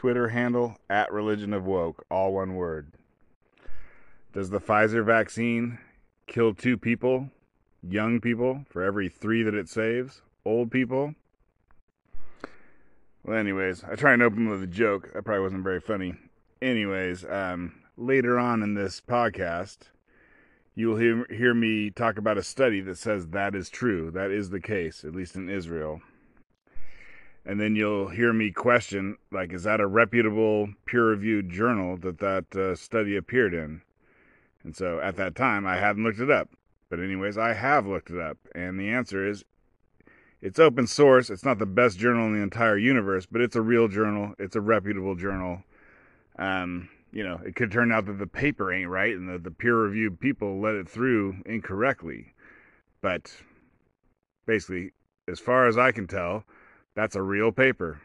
Twitter handle at Religion of Woke, all one word. Does the Pfizer vaccine kill two people, young people, for every three that it saves? Old people? Well, anyways, I try and open with a joke. That probably wasn't very funny. Anyways, um, later on in this podcast, you'll hear, hear me talk about a study that says that is true. That is the case, at least in Israel. And then you'll hear me question, like, is that a reputable, peer-reviewed journal that that uh, study appeared in? And so at that time, I hadn't looked it up. But anyways, I have looked it up, and the answer is it's open source. It's not the best journal in the entire universe, but it's a real journal. It's a reputable journal. Um, you know, it could turn out that the paper ain't right and that the peer reviewed people let it through incorrectly. But basically, as far as I can tell, that's a real paper.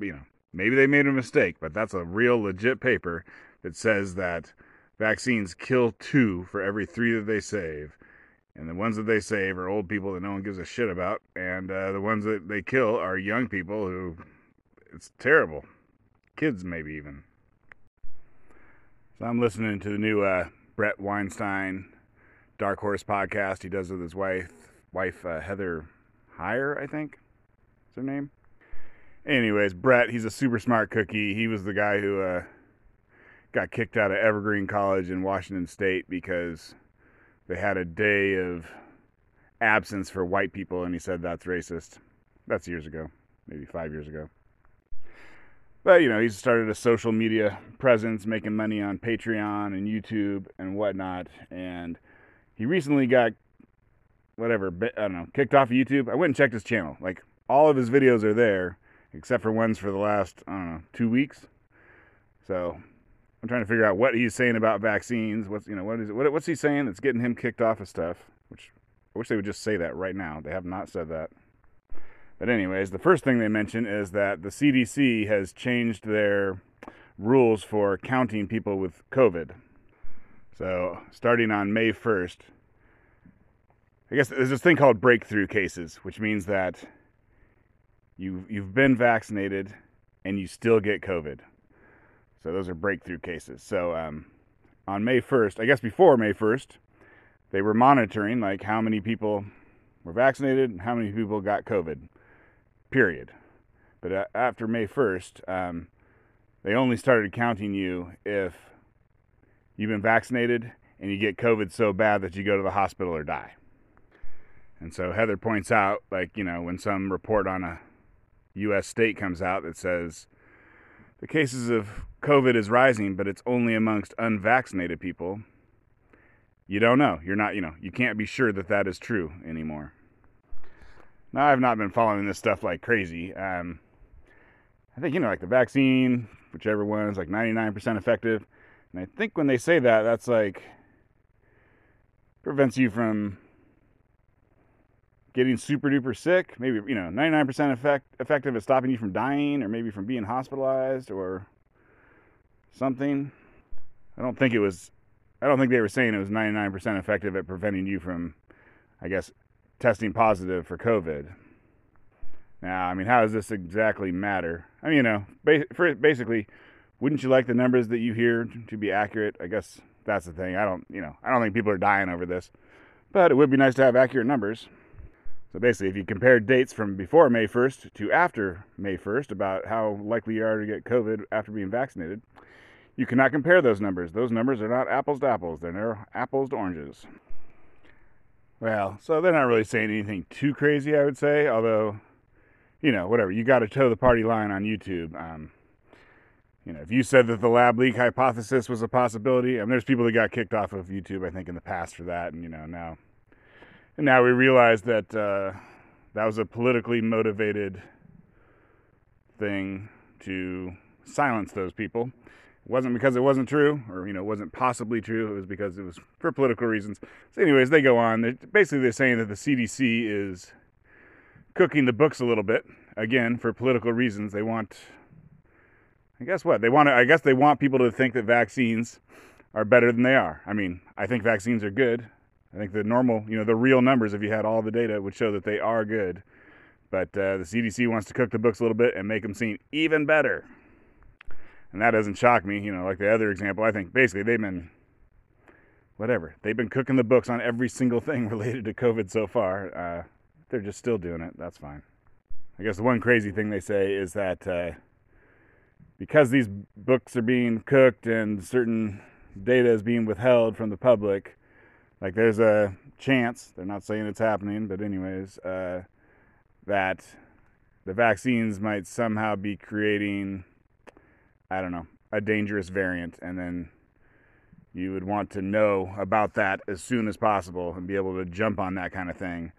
You know, maybe they made a mistake, but that's a real legit paper that says that vaccines kill two for every three that they save. And the ones that they save are old people that no one gives a shit about. And uh, the ones that they kill are young people who it's terrible. Kids, maybe even. So I'm listening to the new uh, Bret Weinstein Dark Horse podcast he does with his wife, wife uh, Heather Heying, I think is her name. Anyways, Bret, he's a super smart cookie. He was the guy who uh, got kicked out of Evergreen College in Washington State because they had a day of absence for white people, and he said that's racist. That's years ago, maybe five years ago. But you know, he's started a social media presence, making money on Patreon and YouTube and whatnot. And he recently got whatever I don't know kicked off of YouTube. I went and checked his channel. Like all of his videos are there, except for ones for the last two weeks. So I'm trying to figure out what he's saying about vaccines. What's you know what is what, what's he saying that's getting him kicked off of stuff? Which I wish they would just say that right now. They have not said that. But anyways, the first thing they mention is that the CDC has changed their rules for counting people with COVID. So starting on May 1st, I guess there's this thing called breakthrough cases, which means that you you've been vaccinated and you still get COVID. So those are breakthrough cases. So um, on May 1st, I guess before May 1st, they were monitoring like how many people were vaccinated and how many people got COVID period. But after May 1st, um, they only started counting you if you've been vaccinated and you get COVID so bad that you go to the hospital or die. And so Heather points out, like, you know, when some report on a U.S. state comes out that says the cases of COVID is rising, but it's only amongst unvaccinated people, you don't know. You're not, you know, you can't be sure that that is true anymore. Now, I've not been following this stuff like crazy. Um, I think, you know, like the vaccine, whichever one is like 99% effective. And I think when they say that, that's like prevents you from getting super duper sick. Maybe, you know, 99% effect, effective at stopping you from dying or maybe from being hospitalized or something. I don't think it was, I don't think they were saying it was 99% effective at preventing you from, I guess, testing positive for COVID. Now, I mean, how does this exactly matter? I mean, you know, basically, wouldn't you like the numbers that you hear to be accurate? I guess that's the thing. I don't, you know, I don't think people are dying over this, but it would be nice to have accurate numbers. So basically, if you compare dates from before May 1st to after May 1st about how likely you are to get COVID after being vaccinated, you cannot compare those numbers. Those numbers are not apples to apples, they're apples to oranges. Well, so they're not really saying anything too crazy, I would say. Although, you know, whatever. You got to toe the party line on YouTube. Um, you know, if you said that the lab leak hypothesis was a possibility, I mean, there's people that got kicked off of YouTube, I think, in the past for that, and you know, now, and now we realize that uh, that was a politically motivated thing to silence those people. It wasn't because it wasn't true, or you know, wasn't possibly true. It was because it was for political reasons. So, anyways, they go on. They're, basically, they're saying that the CDC is cooking the books a little bit again for political reasons. They want, I guess, what they want. To, I guess they want people to think that vaccines are better than they are. I mean, I think vaccines are good. I think the normal, you know, the real numbers, if you had all the data, would show that they are good. But uh, the CDC wants to cook the books a little bit and make them seem even better. And that doesn't shock me, you know, like the other example. I think basically they've been, whatever, they've been cooking the books on every single thing related to COVID so far. Uh, they're just still doing it. That's fine. I guess the one crazy thing they say is that uh, because these books are being cooked and certain data is being withheld from the public, like there's a chance, they're not saying it's happening, but anyways, uh, that the vaccines might somehow be creating, I don't know, a dangerous variant. And then you would want to know about that as soon as possible and be able to jump on that kind of thing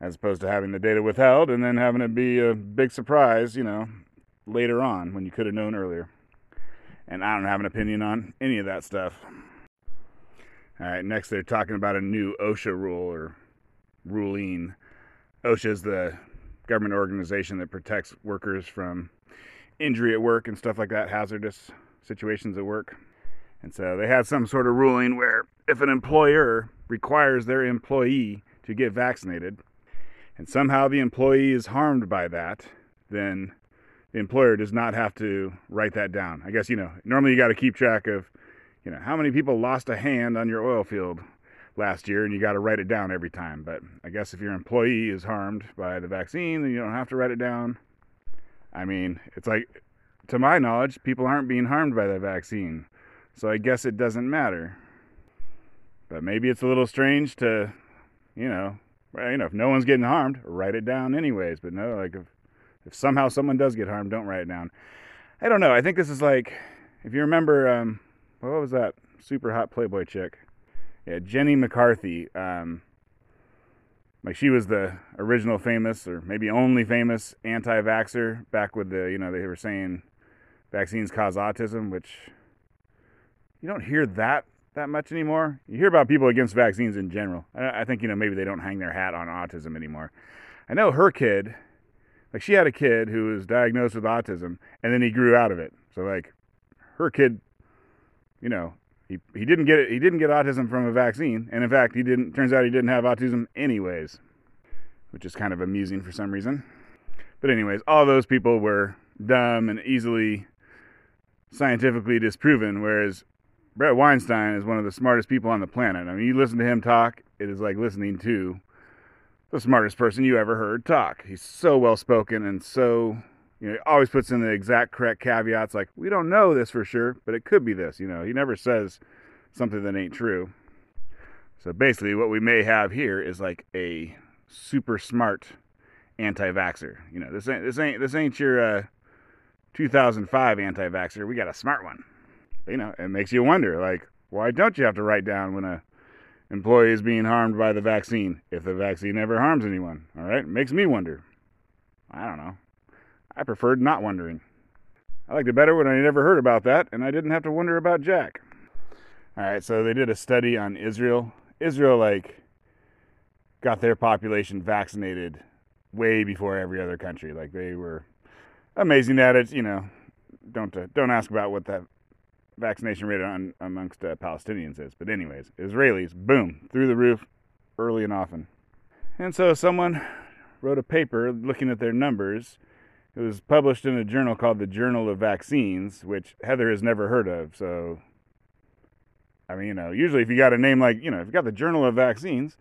as opposed to having the data withheld and then having it be a big surprise, you know, later on when you could have known earlier. And I don't have an opinion on any of that stuff. All right, next they're talking about a new OSHA rule or ruling. OSHA is the government organization that protects workers from injury at work and stuff like that, hazardous situations at work. And so they have some sort of ruling where if an employer requires their employee to get vaccinated and somehow the employee is harmed by that, then the employer does not have to write that down. I guess, you know, normally you got to keep track of, you know, how many people lost a hand on your oil field last year and you got to write it down every time. But I guess if your employee is harmed by the vaccine, then you don't have to write it down. I mean, it's like, to my knowledge, people aren't being harmed by the vaccine. So I guess it doesn't matter. But maybe it's a little strange to, you know, you know, if no one's getting harmed, write it down anyways. But no, like if, if somehow someone does get harmed, don't write it down. I don't know. I think this is like, if you remember, um, what was that super hot Playboy chick? yeah, Jenny McCarthy. Um, like she was the original famous, or maybe only famous anti-vaxer back with the, you know, they were saying vaccines cause autism, which you don't hear that that much anymore. You hear about people against vaccines in general. I, I think you know maybe they don't hang their hat on autism anymore. I know her kid, like she had a kid who was diagnosed with autism, and then he grew out of it. So like her kid, you know, he, he didn't get it. He didn't get autism from a vaccine, and in fact, he didn't. Turns out he didn't have autism anyways, which is kind of amusing for some reason. But anyways, all those people were dumb and easily scientifically disproven, whereas Bret Weinstein is one of the smartest people on the planet. I mean, you listen to him talk, it is like listening to the smartest person you ever heard talk. He's so well spoken and so you know, he always puts in the exact correct caveats like, we don't know this for sure, but it could be this. You know, he never says something that ain't true. So basically, what we may have here is like a super smart anti-vaxer. You know, this ain't this ain't this ain't your uh, 2005 anti-vaxer. We got a smart one. You know, it makes you wonder, like, why don't you have to write down when a employee is being harmed by the vaccine if the vaccine never harms anyone? All right, it makes me wonder. I don't know. I preferred not wondering. I liked it better when I never heard about that and I didn't have to wonder about Jack. All right, so they did a study on Israel. Israel, like, got their population vaccinated way before every other country. Like, they were amazing at it. You know, don't uh, don't ask about what that vaccination rate on, amongst uh, Palestinians is. But anyways, Israelis, boom, through the roof, early and often. And so someone wrote a paper looking at their numbers it was published in a journal called the Journal of Vaccines, which Heather has never heard of. So, I mean, you know, usually if you got a name like, you know, if you got the Journal of Vaccines,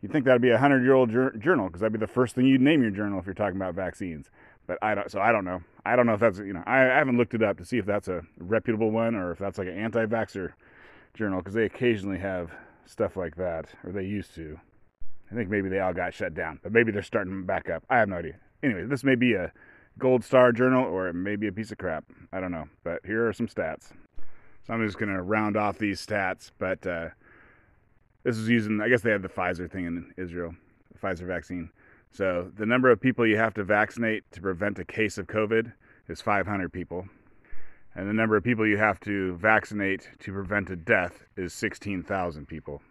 you'd think that'd be a hundred year old jur- journal because that'd be the first thing you'd name your journal if you're talking about vaccines. But I don't, so I don't know. I don't know if that's, you know, I, I haven't looked it up to see if that's a reputable one or if that's like an anti vaxxer journal because they occasionally have stuff like that, or they used to. I think maybe they all got shut down, but maybe they're starting back up. I have no idea. Anyway, this may be a gold star journal or it may be a piece of crap. I don't know. But here are some stats. So I'm just going to round off these stats. But uh, this is using, I guess they have the Pfizer thing in Israel, the Pfizer vaccine. So the number of people you have to vaccinate to prevent a case of COVID is 500 people. And the number of people you have to vaccinate to prevent a death is 16,000 people.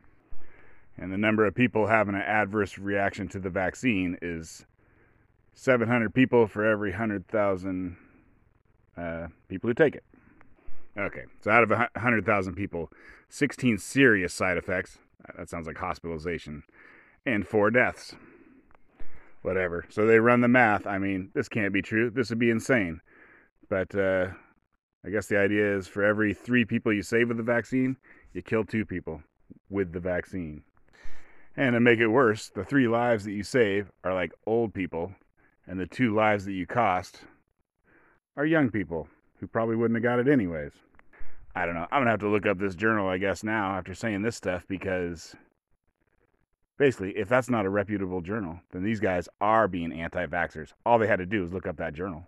And the number of people having an adverse reaction to the vaccine is 700 people for every 100,000 uh, people who take it. Okay, so out of 100,000 people, 16 serious side effects. That sounds like hospitalization. And four deaths. Whatever. So they run the math. I mean, this can't be true. This would be insane. But uh, I guess the idea is for every three people you save with the vaccine, you kill two people with the vaccine. And to make it worse, the three lives that you save are like old people, and the two lives that you cost are young people who probably wouldn't have got it anyways. I don't know. I'm going to have to look up this journal, I guess, now after saying this stuff because basically, if that's not a reputable journal, then these guys are being anti vaxxers. All they had to do was look up that journal.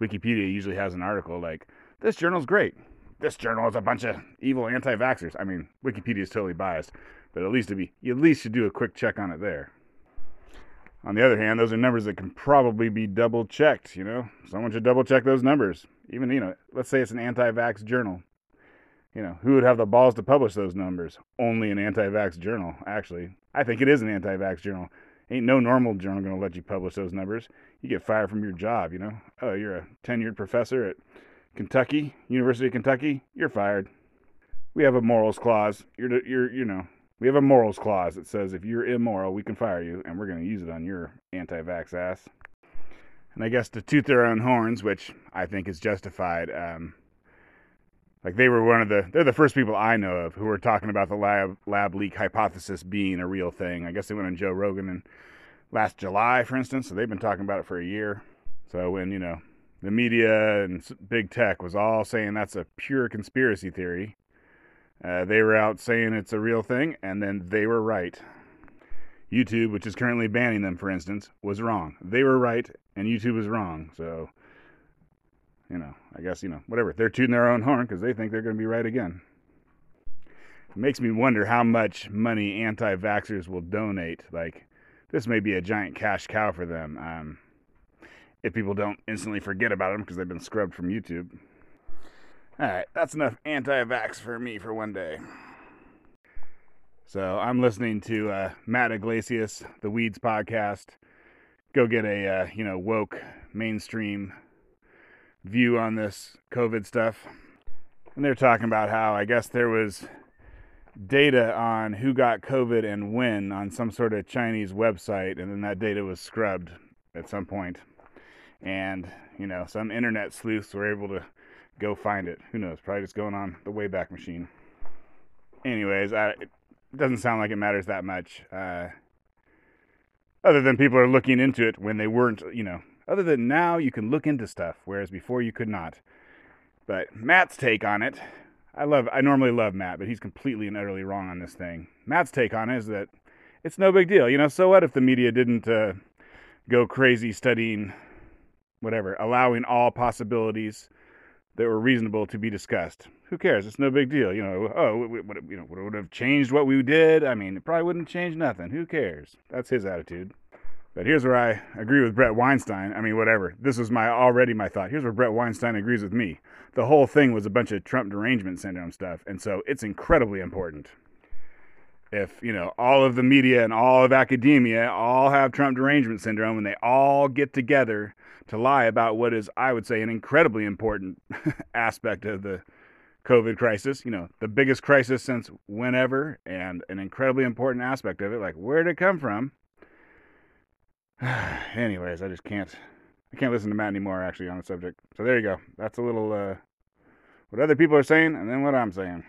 Wikipedia usually has an article like, this journal's great. This journal is a bunch of evil anti vaxxers. I mean, Wikipedia is totally biased, but at least to be, you at least should do a quick check on it there. On the other hand, those are numbers that can probably be double checked, you know? Someone should double check those numbers. Even, you know, let's say it's an anti vax journal. You know, who would have the balls to publish those numbers? Only an anti vax journal, actually. I think it is an anti vax journal. Ain't no normal journal going to let you publish those numbers. You get fired from your job, you know? Oh, you're a tenured professor at Kentucky, University of Kentucky, you're fired. We have a morals clause. You're, you're, you know, we have a morals clause that says if you're immoral, we can fire you, and we're going to use it on your anti-vax ass. And I guess to toot their own horns, which I think is justified. Um, like they were one of the, they're the first people I know of who were talking about the lab lab leak hypothesis being a real thing. I guess they went on Joe Rogan in last July, for instance. So they've been talking about it for a year. So when you know the media and big tech was all saying that's a pure conspiracy theory. Uh, they were out saying it's a real thing, and then they were right. YouTube, which is currently banning them, for instance, was wrong. They were right, and YouTube was wrong. So, you know, I guess, you know, whatever. They're tooting their own horn because they think they're going to be right again. It makes me wonder how much money anti vaxxers will donate. Like, this may be a giant cash cow for them. Um, if people don't instantly forget about them because they've been scrubbed from YouTube. All right, that's enough anti-vax for me for one day. So I'm listening to uh, Matt Yglesias, the Weeds podcast. Go get a uh, you know woke mainstream view on this COVID stuff, and they're talking about how I guess there was data on who got COVID and when on some sort of Chinese website, and then that data was scrubbed at some point and you know some internet sleuths were able to go find it. Who knows? Probably just going on the Wayback Machine. Anyways, I, it doesn't sound like it matters that much. Uh, other than people are looking into it when they weren't, you know. Other than now, you can look into stuff, whereas before you could not. But Matt's take on it, I love. I normally love Matt, but he's completely and utterly wrong on this thing. Matt's take on it is that it's no big deal. You know, so what if the media didn't uh, go crazy studying whatever, allowing all possibilities that were reasonable to be discussed. Who cares? It's no big deal. You know, oh, would, you know, would have changed what we did? I mean, it probably wouldn't change nothing. Who cares? That's his attitude. But here's where I agree with Bret Weinstein. I mean, whatever. This was my already my thought. Here's where Bret Weinstein agrees with me. The whole thing was a bunch of Trump derangement syndrome stuff, and so it's incredibly important. If you know all of the media and all of academia all have Trump derangement syndrome, and they all get together to lie about what is, I would say, an incredibly important aspect of the COVID crisis. You know, the biggest crisis since whenever, and an incredibly important aspect of it. Like, where did it come from? Anyways, I just can't. I can't listen to Matt anymore. Actually, on the subject. So there you go. That's a little uh, what other people are saying, and then what I'm saying.